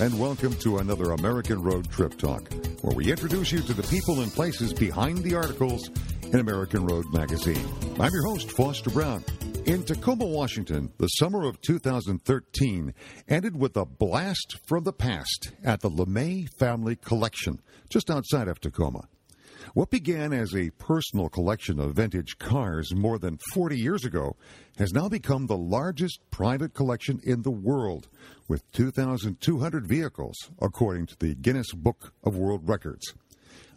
and welcome to another American Road Trip Talk, where we introduce you to the people and places behind the articles in American Road Magazine. I'm your host, Foster Brown. In Tacoma, Washington, the summer of 2013 ended with a blast from the past at the LeMay Family Collection, just outside of Tacoma. What began as a personal collection of vintage cars more than 40 years ago has now become the largest private collection in the world, with 2,200 vehicles, according to the Guinness Book of World Records.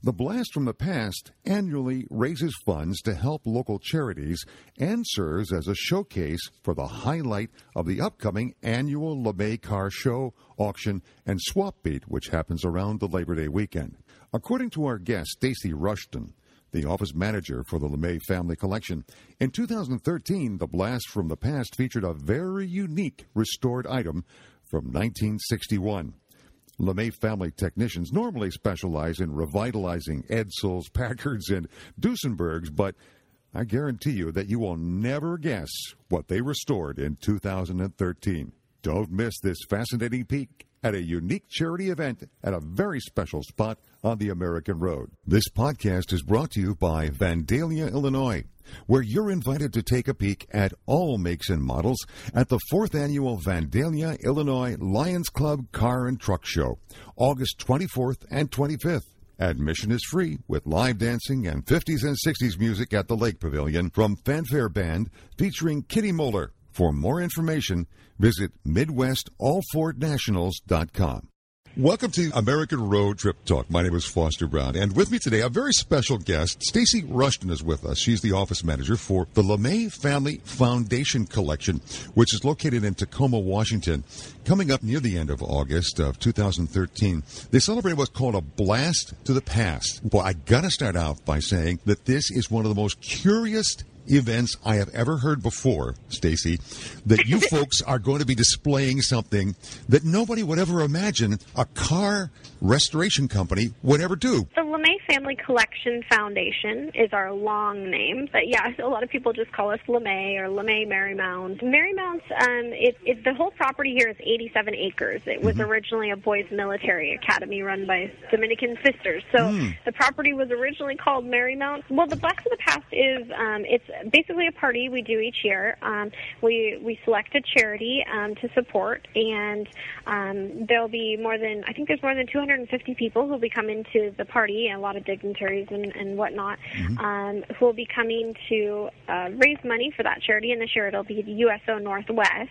The Blast from the Past annually raises funds to help local charities and serves as a showcase for the highlight of the upcoming annual LeMay Car Show, Auction, and Swap Meet, which happens around the Labor Day weekend. According to our guest, Stacy Rushton, the office manager for the LeMay Family Collection, in 2013, the Blast from the Past featured a very unique restored item from 1961. LeMay family technicians normally specialize in revitalizing Edsels, Packards, and Duesenbergs, but I guarantee you that you will never guess what they restored in 2013. Don't miss this fascinating peek at a unique charity event at a very special spot on the American Road. This podcast is brought to you by Vandalia, Illinois, where you're invited to take a peek at all makes and models at the fourth annual Vandalia, Illinois Lions Club Car and Truck Show, August 24th and 25th. Admission is free with live dancing and 50s and 60s music at the Lake Pavilion from Fanfare Band featuring Kitty Moeller. For more information, visit MidwestAllFordNationals.com. Welcome to American Road Trip Talk. My name is Foster Brown, and with me today, a very special guest. Stacy Rushton is with us. She's the office manager for the LeMay Family Foundation Collection, which is located in Tacoma, Washington. Coming up near the end of August of 2013, they celebrate what's called a blast to the past. Well, I gotta start out by saying that this is one of the most curious events I have ever heard before, Stacy, that you folks are going to be displaying something that nobody would ever imagine a car restoration company would ever do. Family Collection Foundation is our long name, but yeah, a lot of people just call us LeMay or LeMay Marymount. Marymount, um, it, it, the whole property here is 87 acres. It was mm-hmm. originally a boys' military academy run by Dominican sisters. So mm. the property was originally called Marymount. Well, the Blast of the Past is um, it's basically a party we do each year. Um, we we select a charity um, to support, and um, there'll be more than I think there's more than 250 people who will be coming to the party, and a lot of dignitaries and, and whatnot, mm-hmm. um, who will be coming to uh, raise money for that charity. And this year it'll be the USO Northwest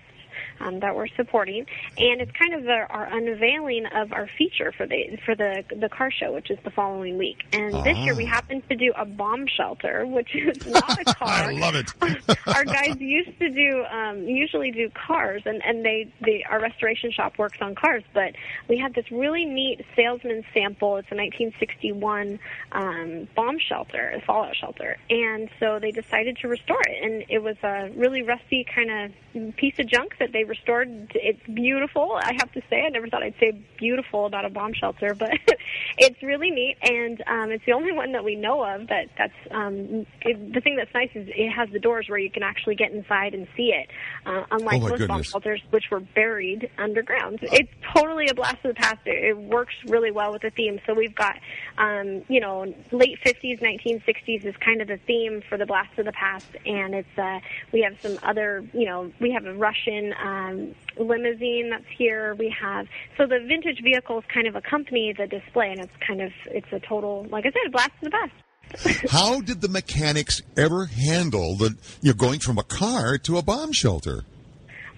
um, that we're supporting, and it's kind of our, our unveiling of our feature for the for the the car show, which is the following week. And ah. this year we ah. happen to do a bomb shelter, which is not a car. I love it. our guys used to do um, usually do cars, and and they, they our restoration shop works on cars, but we had this really neat salesman sample. It's a 1961 um, bomb shelter, a fallout shelter, and so they decided to restore it, and it was a really rusty kind of piece of junk that they restored. It's beautiful. I have to say, I never thought I'd say beautiful about a bomb shelter, but it's really neat, and um, it's the only one that we know of that that's um, it, the thing that's nice is it has the doors where you can actually get inside and see it, uh, unlike oh most goodness. bomb shelters which were buried underground. It's totally a blast of the past. It, it works really well with the theme. So we've got, um, you know, late 50s, 1960s is kind of the theme for the blast of the past, and it's uh, we have some other, you know, we have a Russian. Um, um, limousine that's here. We have so the vintage vehicles kind of accompany the display, and it's kind of it's a total, like I said, blast from the past. How did the mechanics ever handle the you know going from a car to a bomb shelter?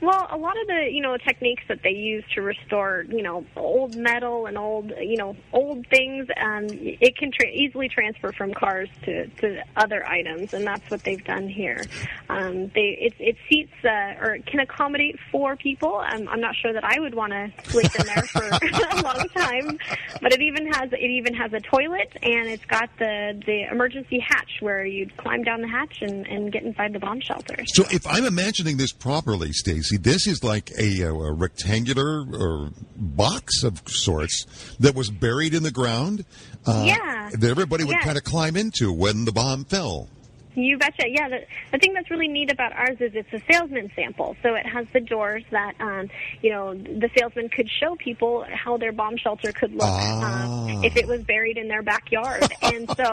Well, a lot of the you know techniques that they use to restore you know old metal and old you know old things, um, it can tra- easily transfer from cars to, to other items, and that's what they've done here. Um, they it, it seats uh, or can accommodate four people. Um, I'm not sure that I would want to sleep in there for a long time, but it even has it even has a toilet and it's got the the emergency hatch where you'd climb down the hatch and, and get inside the bomb shelter. So, if I'm imagining this properly, Stacy See, this is like a, a rectangular or box of sorts that was buried in the ground. Uh, yeah. That everybody would yeah. kind of climb into when the bomb fell. You betcha. Yeah, the, the thing that's really neat about ours is it's a salesman sample. So it has the doors that, um, you know, the salesman could show people how their bomb shelter could look Ah. um, if it was buried in their backyard. and so,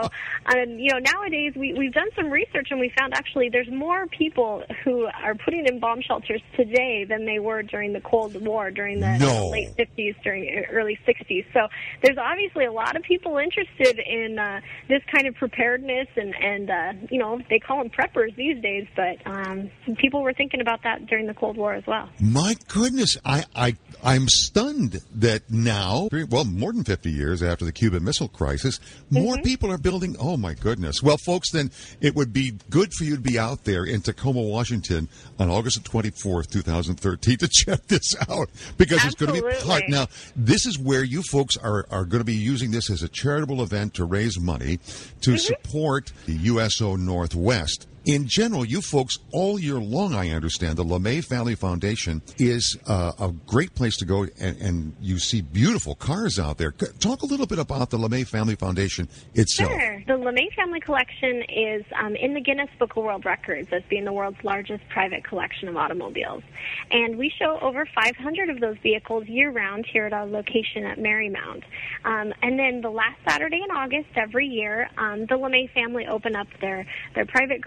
um, you know, nowadays we, we've done some research and we found actually there's more people who are putting in bomb shelters today than they were during the Cold War, during the No. late 50s, during early 60s. So there's obviously a lot of people interested in uh, this kind of preparedness and, and uh, you know, they call them preppers these days, but um, people were thinking about that during the Cold War as well. My goodness, I, I, I'm stunned that now, well, more than 50 years after the Cuban Missile Crisis, more people are building. Oh, my goodness. Well, folks, then it would be good for you to be out there in Tacoma, Washington on August the 24th, 2013 to check this out because it's going to be part. Now, this is where you folks are, are going to be using this as a charitable event to raise money to support the USO Northwest. In general, you folks all year long, I understand, the LeMay Family Foundation is uh, a great place to go, and, and you see beautiful cars out there. Talk a little bit about the LeMay Family Foundation itself. Sure. The LeMay Family Collection is um, in the Guinness Book of World Records as being the world's largest private collection of automobiles. And we show over 500 of those vehicles year round here at our location at Marymount. Um, and then the last Saturday in August every year, um, the LeMay family open up their, their private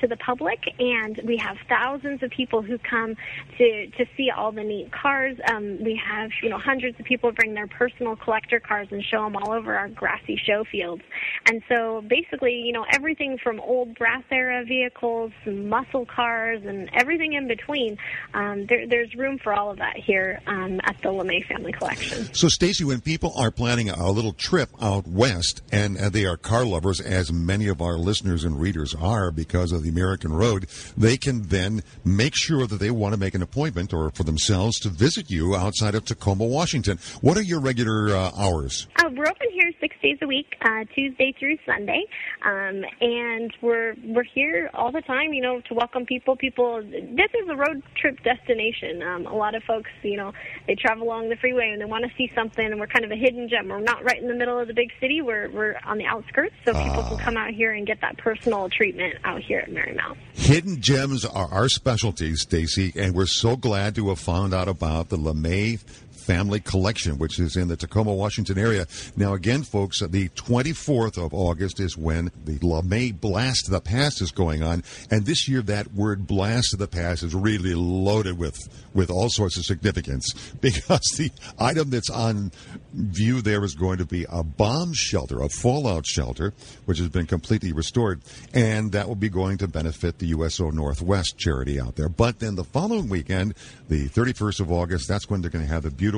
to the public, and we have thousands of people who come to, to see all the neat cars. Um, we have, you know, hundreds of people bring their personal collector cars and show them all over our grassy show fields. And so basically, you know, everything from old brass era vehicles, muscle cars, and everything in between, um, there, there's room for all of that here um, at the LeMay Family Collection. So, Stacy, when people are planning a little trip out west, and uh, they are car lovers, as many of our listeners and readers are because of the American Road, they can then make sure that they want to make an appointment or for themselves to visit you outside of Tacoma, Washington. What are your regular uh, hours? Uh, we're open here six days a week, uh, Tuesday through Sunday, um, and we're we're here all the time. You know, to welcome people. People, this is a road trip destination. Um, a lot of folks, you know, they travel along the freeway and they want to see something, and we're kind of a hidden gem. We're not right in the middle of the big city. We're we're on the outskirts, so people can come out here and get that personal treatment out here at Marymount. Hidden gems are our specialty, Stacy, and we're so glad to have found out about the LeMay Family Collection, which is in the Tacoma, Washington area. Now, again, folks, the 24th of August is when the LeMay Blast of the Past is going on, and this year that word "Blast of the Past" is really loaded with with all sorts of significance because the item that's on view there is going to be a bomb shelter, a fallout shelter, which has been completely restored, and that will be going to benefit the USO Northwest charity out there. But then the following weekend, the 31st of August, that's when they're going to have the beautiful,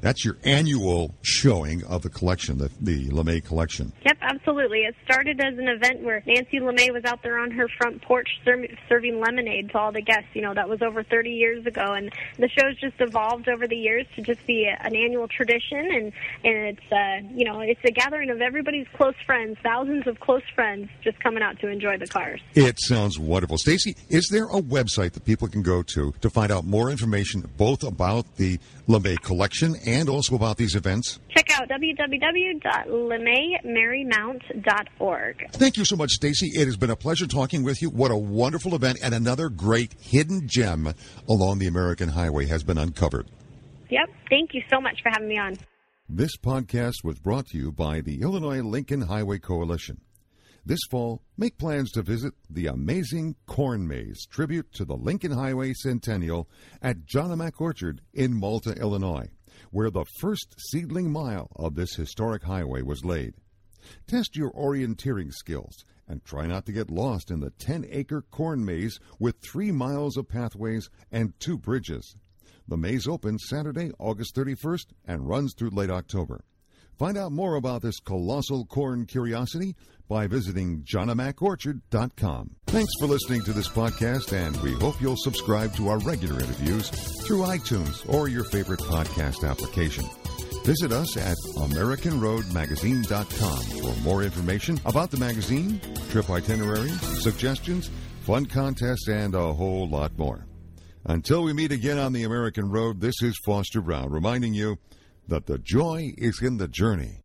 that's your annual showing of the collection, the, the LeMay collection. Yep, absolutely. It started as an event where Nancy LeMay was out there on her front porch ser- serving lemonade to all the guests. You know, that was over 30 years ago, and the show's just evolved over the years to just be a, an annual tradition, and and it's uh, you know it's a gathering of everybody's close friends, thousands of close friends, just coming out to enjoy the cars. It sounds wonderful. Stacy, is there a website that people can go to to find out more information both about the LeMay collection and also about these events? Check out www.lemaymarymount.org. Thank you so much, Stacy. It has been a pleasure talking with you. What a wonderful event and another great hidden gem along the American highway has been uncovered. Yep, thank you so much for having me on. This podcast was brought to you by the Illinois Lincoln Highway Coalition. This fall, make plans to visit the amazing Corn Maze tribute to the Lincoln Highway Centennial at John Orchard in Malta, Illinois, where the first seedling mile of this historic highway was laid. Test your orienteering skills and try not to get lost in the 10 acre corn maze with three miles of pathways and two bridges. The maze opens Saturday, August 31st and runs through late October. Find out more about this colossal corn curiosity by visiting jonamacorchard.com. Thanks for listening to this podcast, and we hope you'll subscribe to our regular interviews through iTunes or your favorite podcast application. Visit us at AmericanRoadMagazine.com for more information about the magazine, trip itineraries, suggestions, fun contests, and a whole lot more. Until we meet again on the American Road, this is Foster Brown reminding you that the joy is in the journey